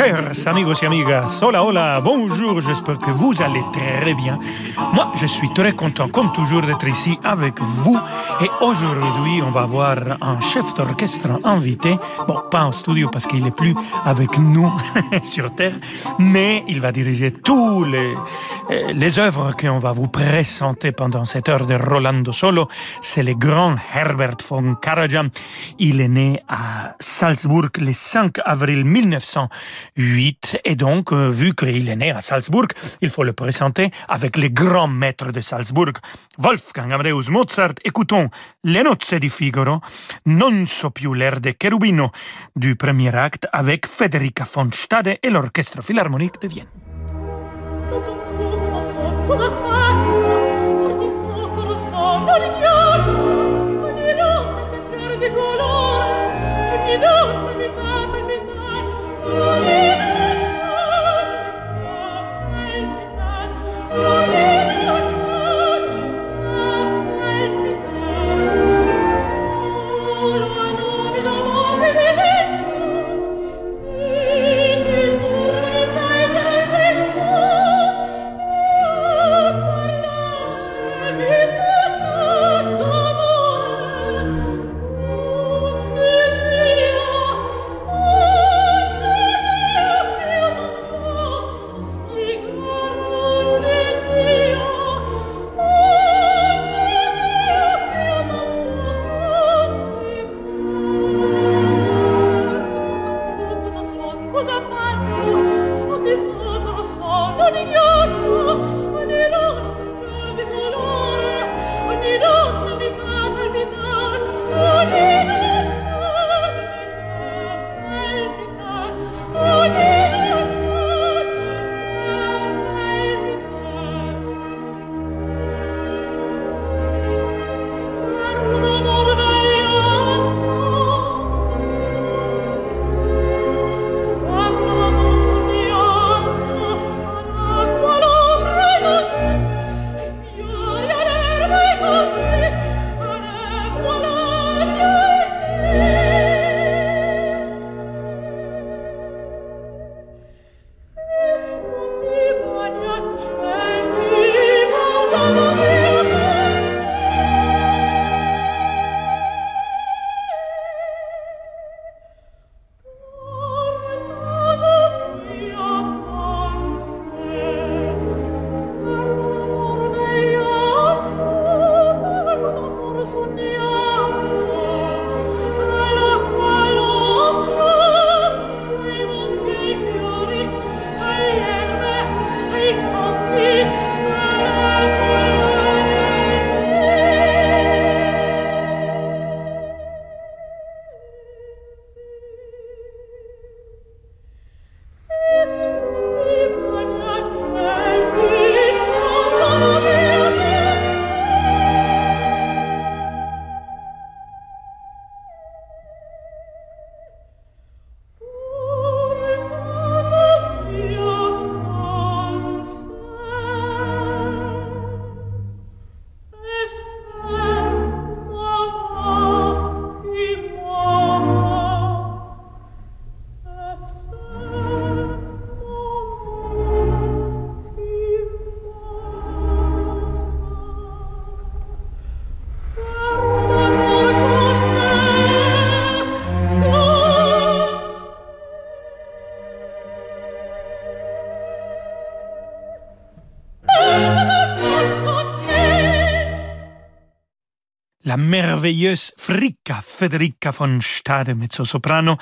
Chers amigos et amigas, hola hola, bonjour, j'espère que vous allez très bien. Moi, je suis très content, comme toujours, d'être ici avec vous. Et aujourd'hui, on va avoir un chef d'orchestre invité. Bon, pas en studio parce qu'il n'est plus avec nous sur Terre, mais il va diriger tous les, euh, les œuvres qu'on va vous présenter pendant cette heure de Rolando Solo. C'est le grand Herbert von Karajan. Il est né à Salzbourg le 5 avril 1908 et donc, euh, vu qu'il est né à Salzbourg, il faut le présenter avec les grands maîtres de Salzbourg. Wolfgang Amadeus Mozart, écoutons Le nozze di Figaro, non so più l'air de Cherubino du premier acte avec Federica von Stade et l'Orchestre Philharmonique de Vienne. La merveilleuse Fricka Federica von Stade, mezzo-soprano,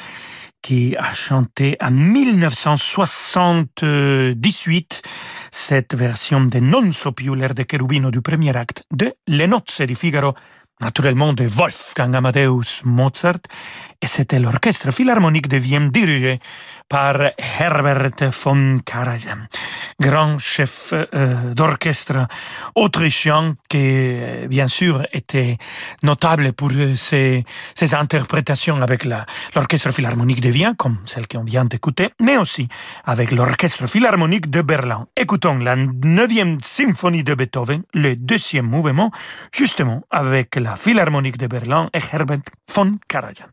qui a chanté en 1978 cette version de Non so più l'air de Cherubino du premier acte de Le nozze di Figaro, naturellement de Wolfgang Amadeus Mozart, et c'était l'orchestre philharmonique de Vienne dirigé par Herbert von Karajan. Grand chef euh, d'orchestre autrichien qui, bien sûr, était notable pour ses, ses interprétations avec l'orchestre philharmonique de Vienne, comme celle qu'on vient d'écouter, mais aussi avec l'orchestre philharmonique de Berlin. Écoutons la neuvième symphonie de Beethoven, le deuxième mouvement, justement avec la philharmonique de Berlin et Herbert von Karajan.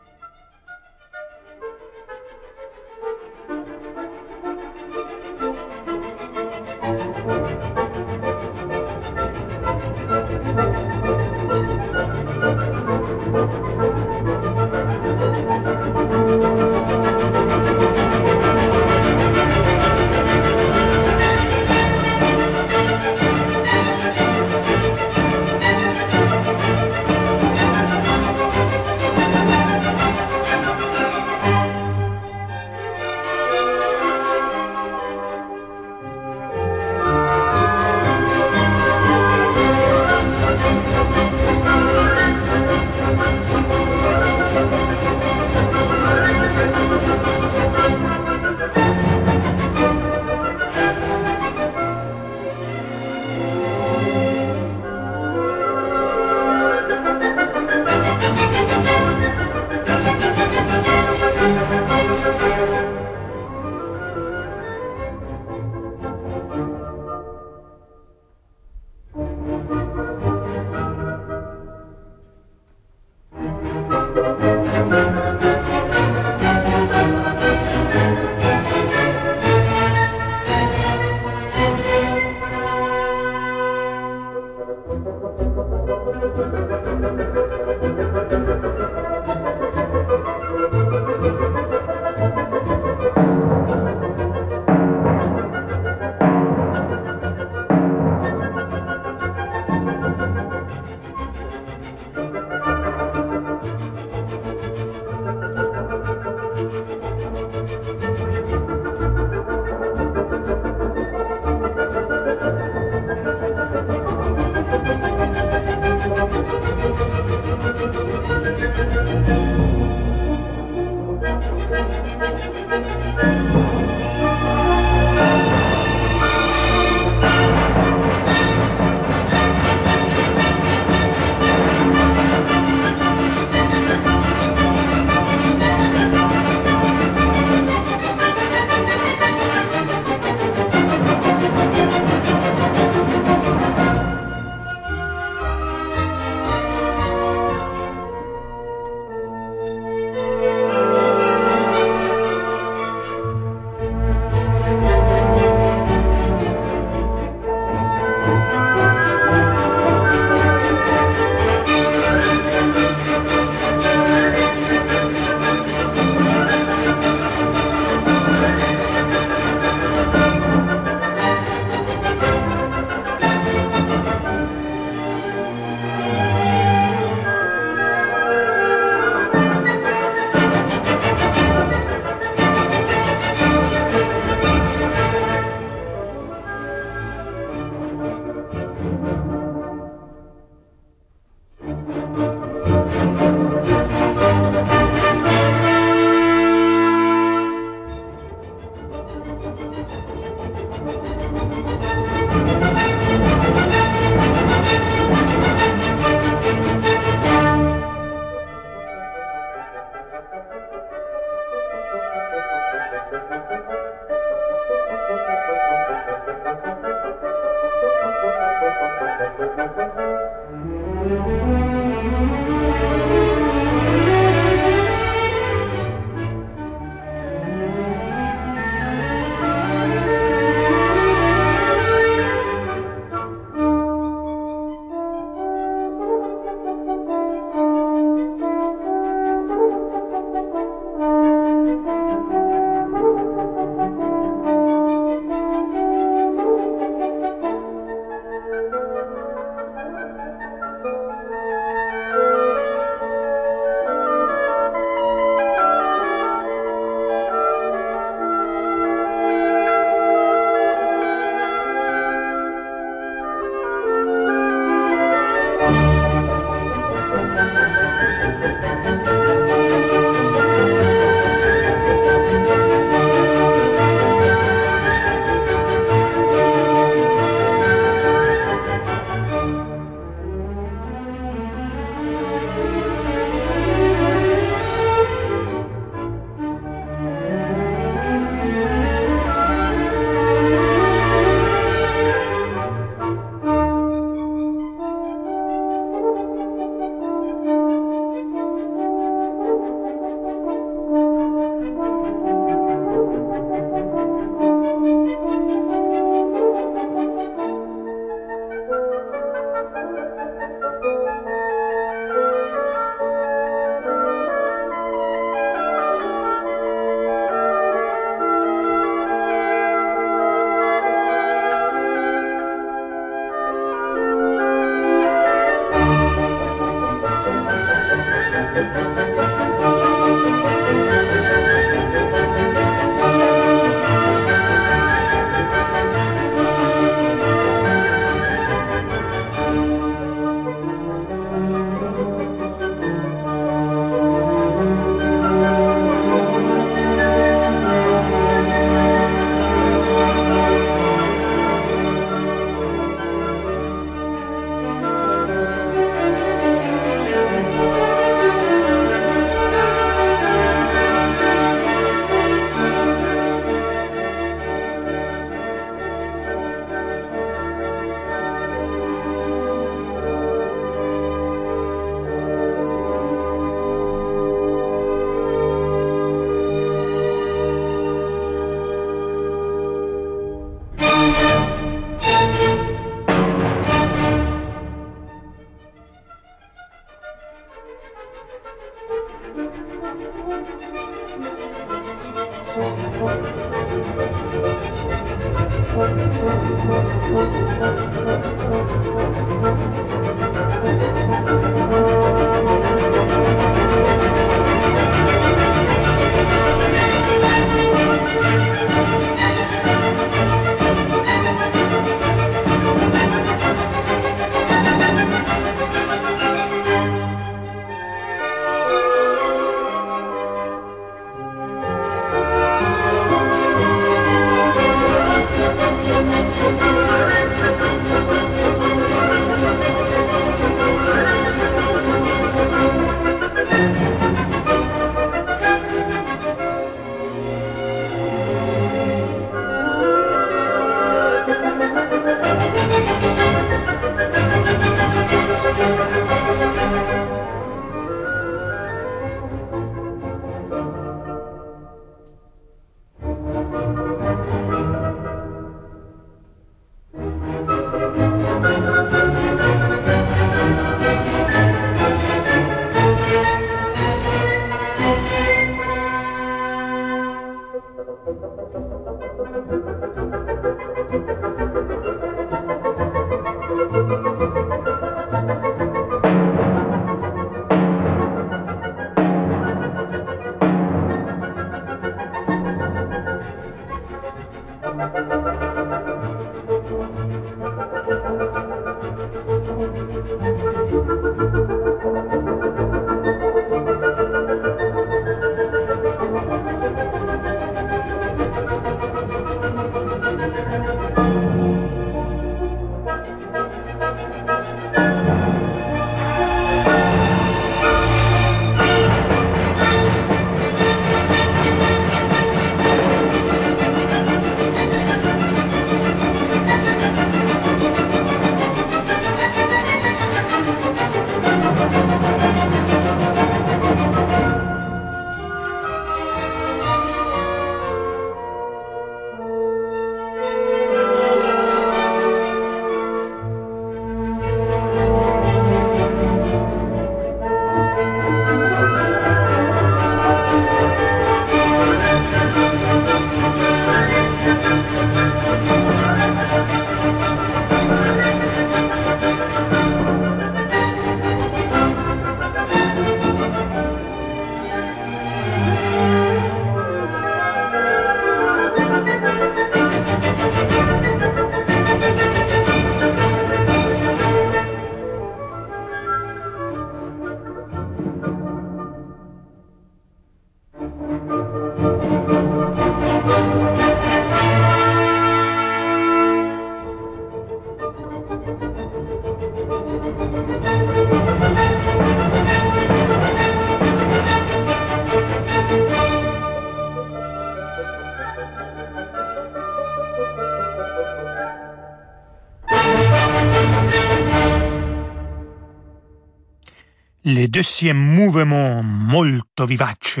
Deuxième mouvement molto vivace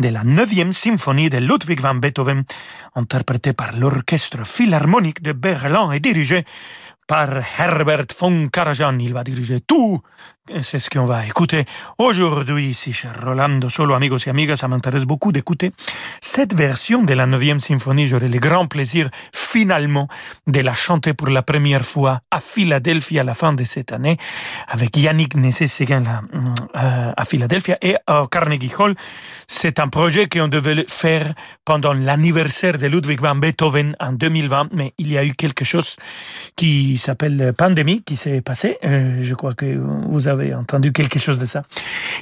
de la neuvième symphonie de Ludwig van Beethoven, interprétée par l'Orchestre Philharmonique de Berlin et dirigée par Herbert von Karajan. Il va diriger tout c'est ce qu'on va écouter aujourd'hui ici chez Rolando Solo, amigos et amigas. Ça m'intéresse beaucoup d'écouter cette version de la 9e symphonie. J'aurai le grand plaisir finalement de la chanter pour la première fois à Philadelphie à la fin de cette année avec Yannick Nessé-Séguin euh, à Philadelphie et au Carnegie Hall. C'est un projet qu'on devait faire pendant l'anniversaire de Ludwig van Beethoven en 2020, mais il y a eu quelque chose qui s'appelle pandémie qui s'est passé. Euh, je crois que vous avez avez entendu quelque chose de ça,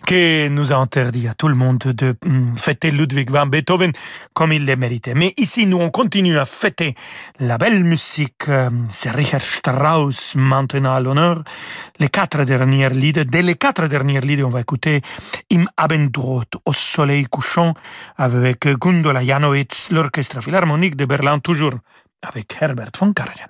qui nous a interdit à tout le monde de mm, fêter Ludwig van Beethoven comme il le méritait. Mais ici, nous, on continue à fêter la belle musique. Euh, c'est Richard Strauss maintenant à l'honneur. Les quatre dernières lieds, dès les quatre dernières lieds, on va écouter Im Abendrot au soleil couchant avec Gundula Janowitz, l'orchestre philharmonique de Berlin, toujours avec Herbert von Karajan.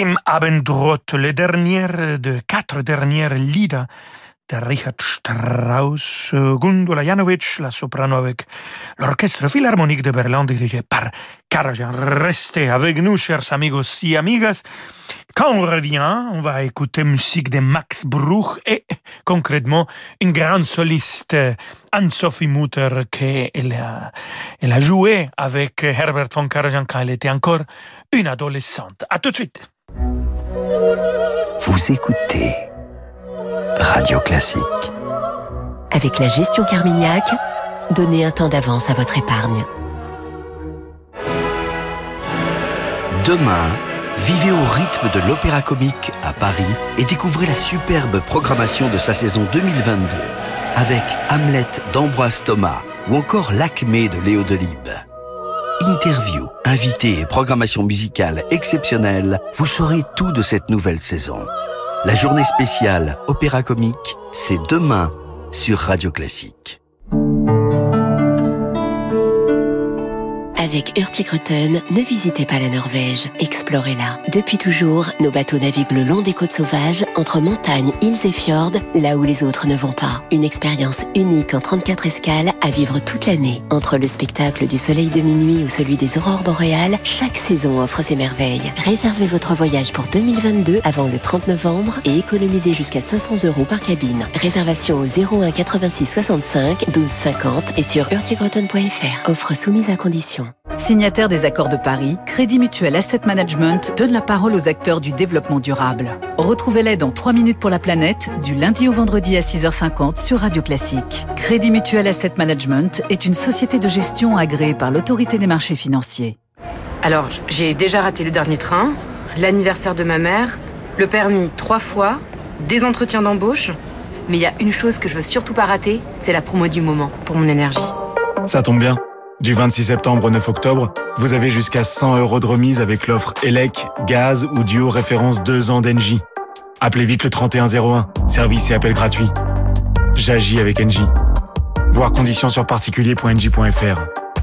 Im Abendrot, les dernières de quatre dernières Lieder de Richard Strauss, Gundula Janowitsch, la soprano avec l'Orchestre Philharmonique de Berlin dirigé par Karajan. Restez avec nous, chers amigos et amigas. Quand on revient, on va écouter musique de Max Bruch et concrètement une grande soliste, Anne-Sophie Mutter, qu'elle a, elle a joué avec Herbert von Karajan quand elle était encore une adolescente. À tout de suite. Vous écoutez Radio Classique. Avec la gestion Carmignac, donnez un temps d'avance à votre épargne. Demain, vivez au rythme de l'Opéra Comique à Paris et découvrez la superbe programmation de sa saison 2022 avec Hamlet d'Ambroise Thomas ou encore L'Acmé de Léo Delibes. Interview, invités et programmation musicale exceptionnelle, vous saurez tout de cette nouvelle saison. La journée spéciale Opéra Comique, c'est demain sur Radio Classique. Avec Hurtigruten, ne visitez pas la Norvège, explorez-la. Depuis toujours, nos bateaux naviguent le long des côtes sauvages, entre montagnes, îles et fjords, là où les autres ne vont pas. Une expérience unique en 34 escales à vivre toute l'année. Entre le spectacle du soleil de minuit ou celui des aurores boréales, chaque saison offre ses merveilles. Réservez votre voyage pour 2022 avant le 30 novembre et économisez jusqu'à 500 euros par cabine. Réservation au 01 86 65 12 50 et sur hurtigruten.fr. Offre soumise à condition. Signataire des accords de Paris, Crédit Mutuel Asset Management donne la parole aux acteurs du développement durable. Retrouvez-les dans 3 minutes pour la planète, du lundi au vendredi à 6h50 sur Radio Classique. Crédit Mutuel Asset Management est une société de gestion agréée par l'autorité des marchés financiers. Alors, j'ai déjà raté le dernier train, l'anniversaire de ma mère, le permis trois fois, des entretiens d'embauche. Mais il y a une chose que je veux surtout pas rater, c'est la promo du moment pour mon énergie. Ça tombe bien. Du 26 septembre au 9 octobre, vous avez jusqu'à 100 euros de remise avec l'offre ELEC, gaz ou duo référence 2 ans d'Engie. Appelez vite le 3101, service et appel gratuit. J'agis avec Engie. Voir conditions sur particulier.engie.fr.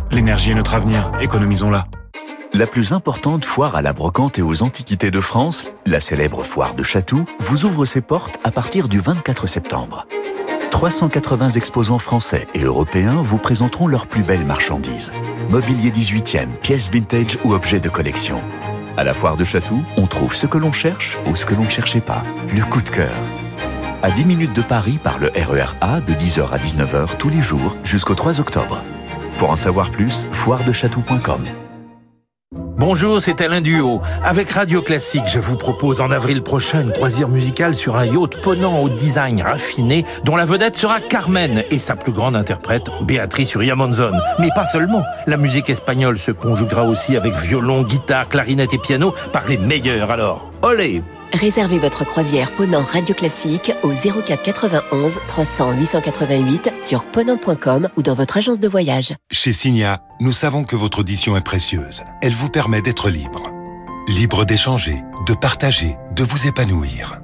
L'énergie est notre avenir, économisons-la. La plus importante foire à la brocante et aux antiquités de France, la célèbre foire de Chatou, vous ouvre ses portes à partir du 24 septembre. 380 exposants français et européens vous présenteront leurs plus belles marchandises. Mobilier 18e, pièces vintage ou objets de collection. À la foire de Chatou, on trouve ce que l'on cherche ou ce que l'on ne cherchait pas. Le coup de cœur. À 10 minutes de Paris par le RER A de 10h à 19h tous les jours jusqu'au 3 octobre. Pour en savoir plus, foiredechatou.com. Bonjour, c'est Alain Duo. Avec Radio Classique, je vous propose en avril prochain une croisière musicale sur un yacht ponant au design raffiné dont la vedette sera Carmen et sa plus grande interprète, Béatrice Uriamonzon. Mais pas seulement. La musique espagnole se conjuguera aussi avec violon, guitare, clarinette et piano par les meilleurs alors. Olé Réservez votre croisière Ponant Radio Classique au 04 91 300 888 sur ponant.com ou dans votre agence de voyage. Chez Signa, nous savons que votre audition est précieuse. Elle vous permet d'être libre. Libre d'échanger, de partager, de vous épanouir.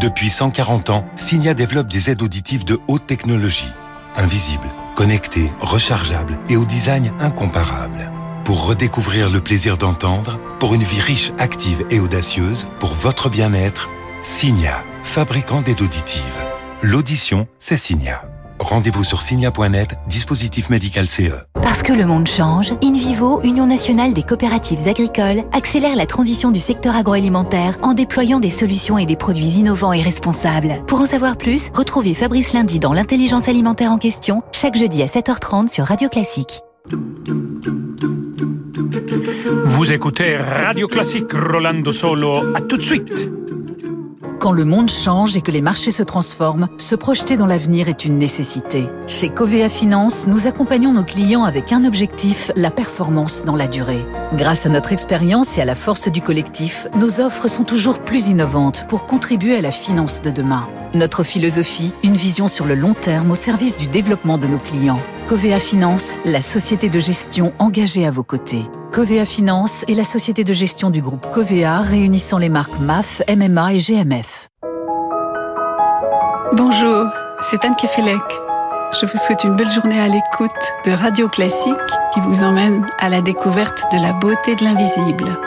Depuis 140 ans, Signa développe des aides auditives de haute technologie. Invisibles, connectées, rechargeables et au design incomparable pour redécouvrir le plaisir d'entendre, pour une vie riche, active et audacieuse, pour votre bien-être, Signia, fabricant d'aide auditive. L'audition, c'est Signia. Rendez-vous sur signia.net, dispositif médical CE. Parce que le monde change, InVivo, Union nationale des coopératives agricoles, accélère la transition du secteur agroalimentaire en déployant des solutions et des produits innovants et responsables. Pour en savoir plus, retrouvez Fabrice Lundi dans l'intelligence alimentaire en question, chaque jeudi à 7h30 sur Radio Classique. Vous écoutez Radio Classique Rolando Solo. À tout de suite. Quand le monde change et que les marchés se transforment, se projeter dans l'avenir est une nécessité. Chez Covea Finance, nous accompagnons nos clients avec un objectif, la performance dans la durée. Grâce à notre expérience et à la force du collectif, nos offres sont toujours plus innovantes pour contribuer à la finance de demain. Notre philosophie, une vision sur le long terme au service du développement de nos clients. Covea Finance, la société de gestion engagée à vos côtés. Covea Finance est la société de gestion du groupe Covea réunissant les marques MAF, MMA et GMF. Bonjour, c'est Anne Kefelec. Je vous souhaite une belle journée à l'écoute de Radio Classique qui vous emmène à la découverte de la beauté de l'invisible.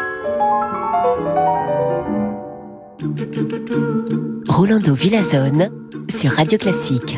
Rolando Villazone sur Radio Classique.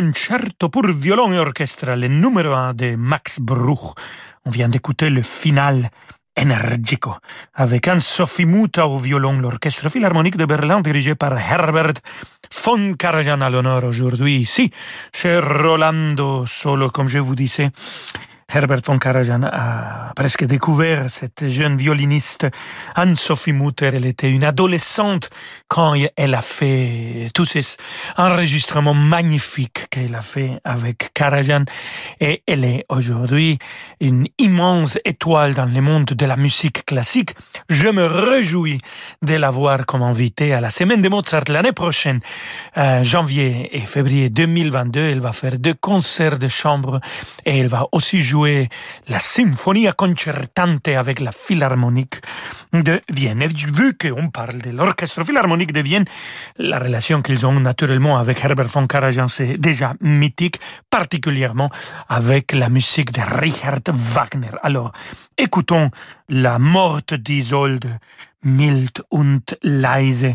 Concerto pour violon et orchestre, le numéro 1 de Max Bruch. On vient d'écouter le final Energico avec Anne-Sophie Muta au violon, l'orchestre philharmonique de Berlin dirigé par Herbert von Karajan à l'honneur aujourd'hui ici chez Rolando Solo, comme je vous disais. Herbert von Karajan a presque découvert cette jeune violoniste Anne-Sophie Mutter. Elle était une adolescente quand elle a fait tous ces enregistrements magnifiques qu'elle a fait avec Karajan. Et elle est aujourd'hui une immense étoile dans le monde de la musique classique. Je me réjouis de la voir comme invitée à la semaine de Mozart l'année prochaine, euh, janvier et février 2022. Elle va faire deux concerts de chambre et elle va aussi jouer la Symphonia Concertante avec la Philharmonique de Vienne. Et vu qu'on parle de l'Orchestre Philharmonique de Vienne, la relation qu'ils ont naturellement avec Herbert von Karajan, c'est déjà mythique, particulièrement avec la musique de Richard Wagner. Alors, écoutons la morte d'Isolde, mild und leise,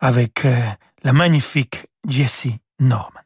avec euh, la magnifique Jessie Norman.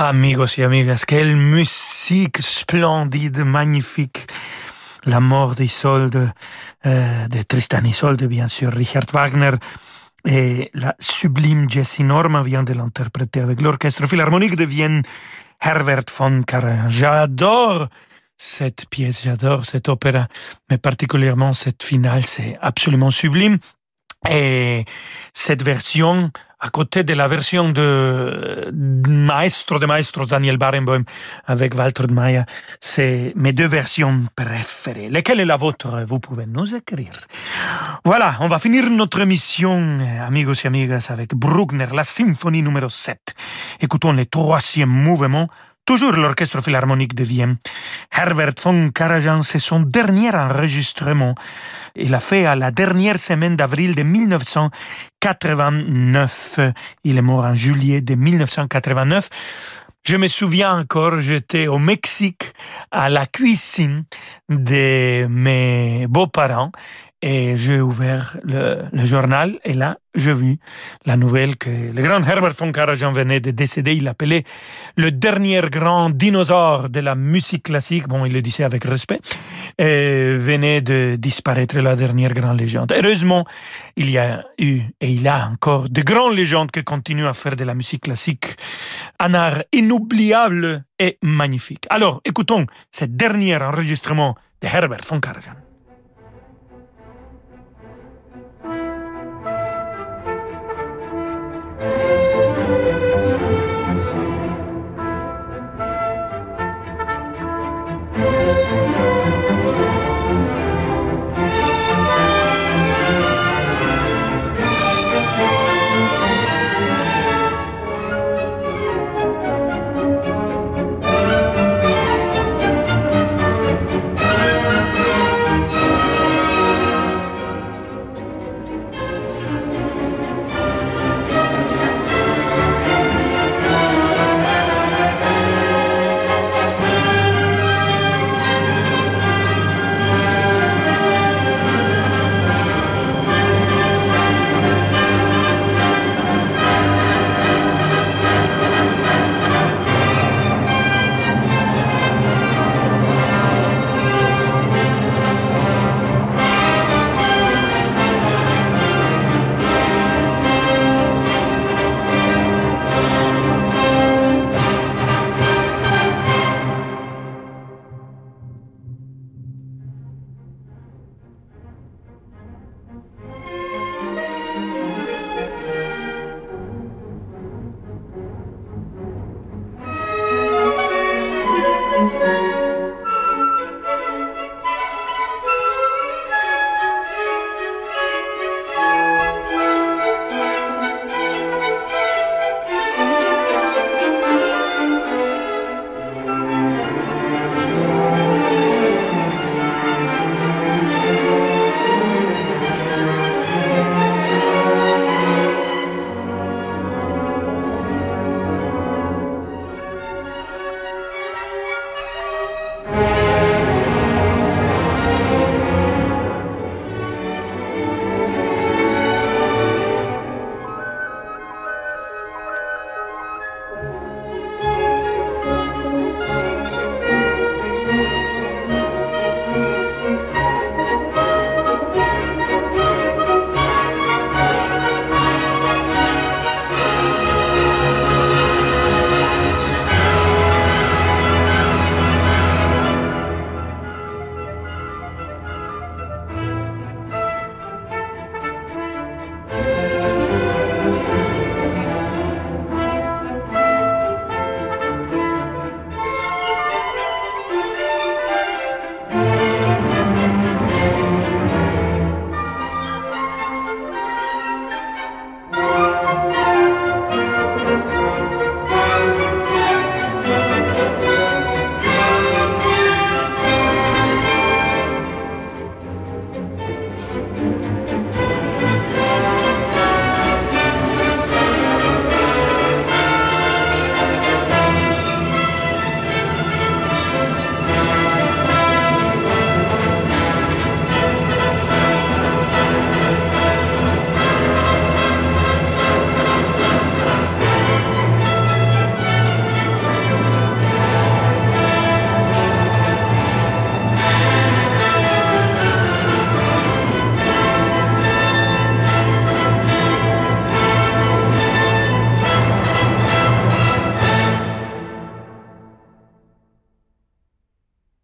Amigos et amigas, quelle musique splendide, magnifique. La mort d'Isolde, euh, de Tristan Isolde, bien sûr, Richard Wagner, et la sublime Jessie Norma vient de l'interpréter avec l'Orchestre Philharmonique de Vienne, Herbert von Karajan. J'adore cette pièce, j'adore cette opéra, mais particulièrement cette finale, c'est absolument sublime. Et cette version, à côté de la version de Maestro de Maestros Daniel Barenboim avec Walter Maya, c'est mes deux versions préférées. Lesquelles est la vôtre? Vous pouvez nous écrire. Voilà, on va finir notre émission, amigos et amigas, avec Bruckner, la symphonie numéro 7. Écoutons le troisième mouvement toujours l'Orchestre Philharmonique de Vienne. Herbert von Karajan, c'est son dernier enregistrement. Il a fait à la dernière semaine d'avril de 1989. Il est mort en juillet de 1989. Je me souviens encore, j'étais au Mexique à la cuisine de mes beaux-parents et j'ai ouvert le, journal et là, j'ai vu la nouvelle que le grand Herbert von Karajan venait de décéder. Il l'appelait le dernier grand dinosaure de la musique classique. Bon, il le disait avec respect. Et venait de disparaître la dernière grande légende. Heureusement, il y a eu et il y a encore de grandes légendes qui continuent à faire de la musique classique un art inoubliable et magnifique. Alors, écoutons ce dernier enregistrement de Herbert von Karajan.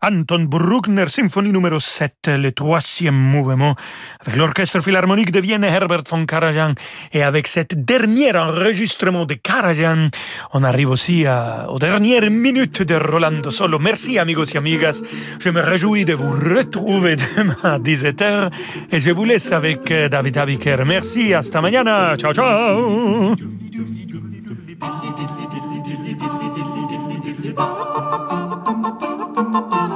Anton Bruckner, symphonie numéro 7, le troisième mouvement, avec l'orchestre philharmonique de Vienne Herbert von Karajan. Et avec cet dernier enregistrement de Karajan, on arrive aussi à, aux dernières minutes de Rolando Solo. Merci, amigos et amigas. Je me réjouis de vous retrouver demain à 17h et je vous laisse avec euh, David Abiker. Merci, hasta mañana. Ciao, ciao. Ba ba ba ba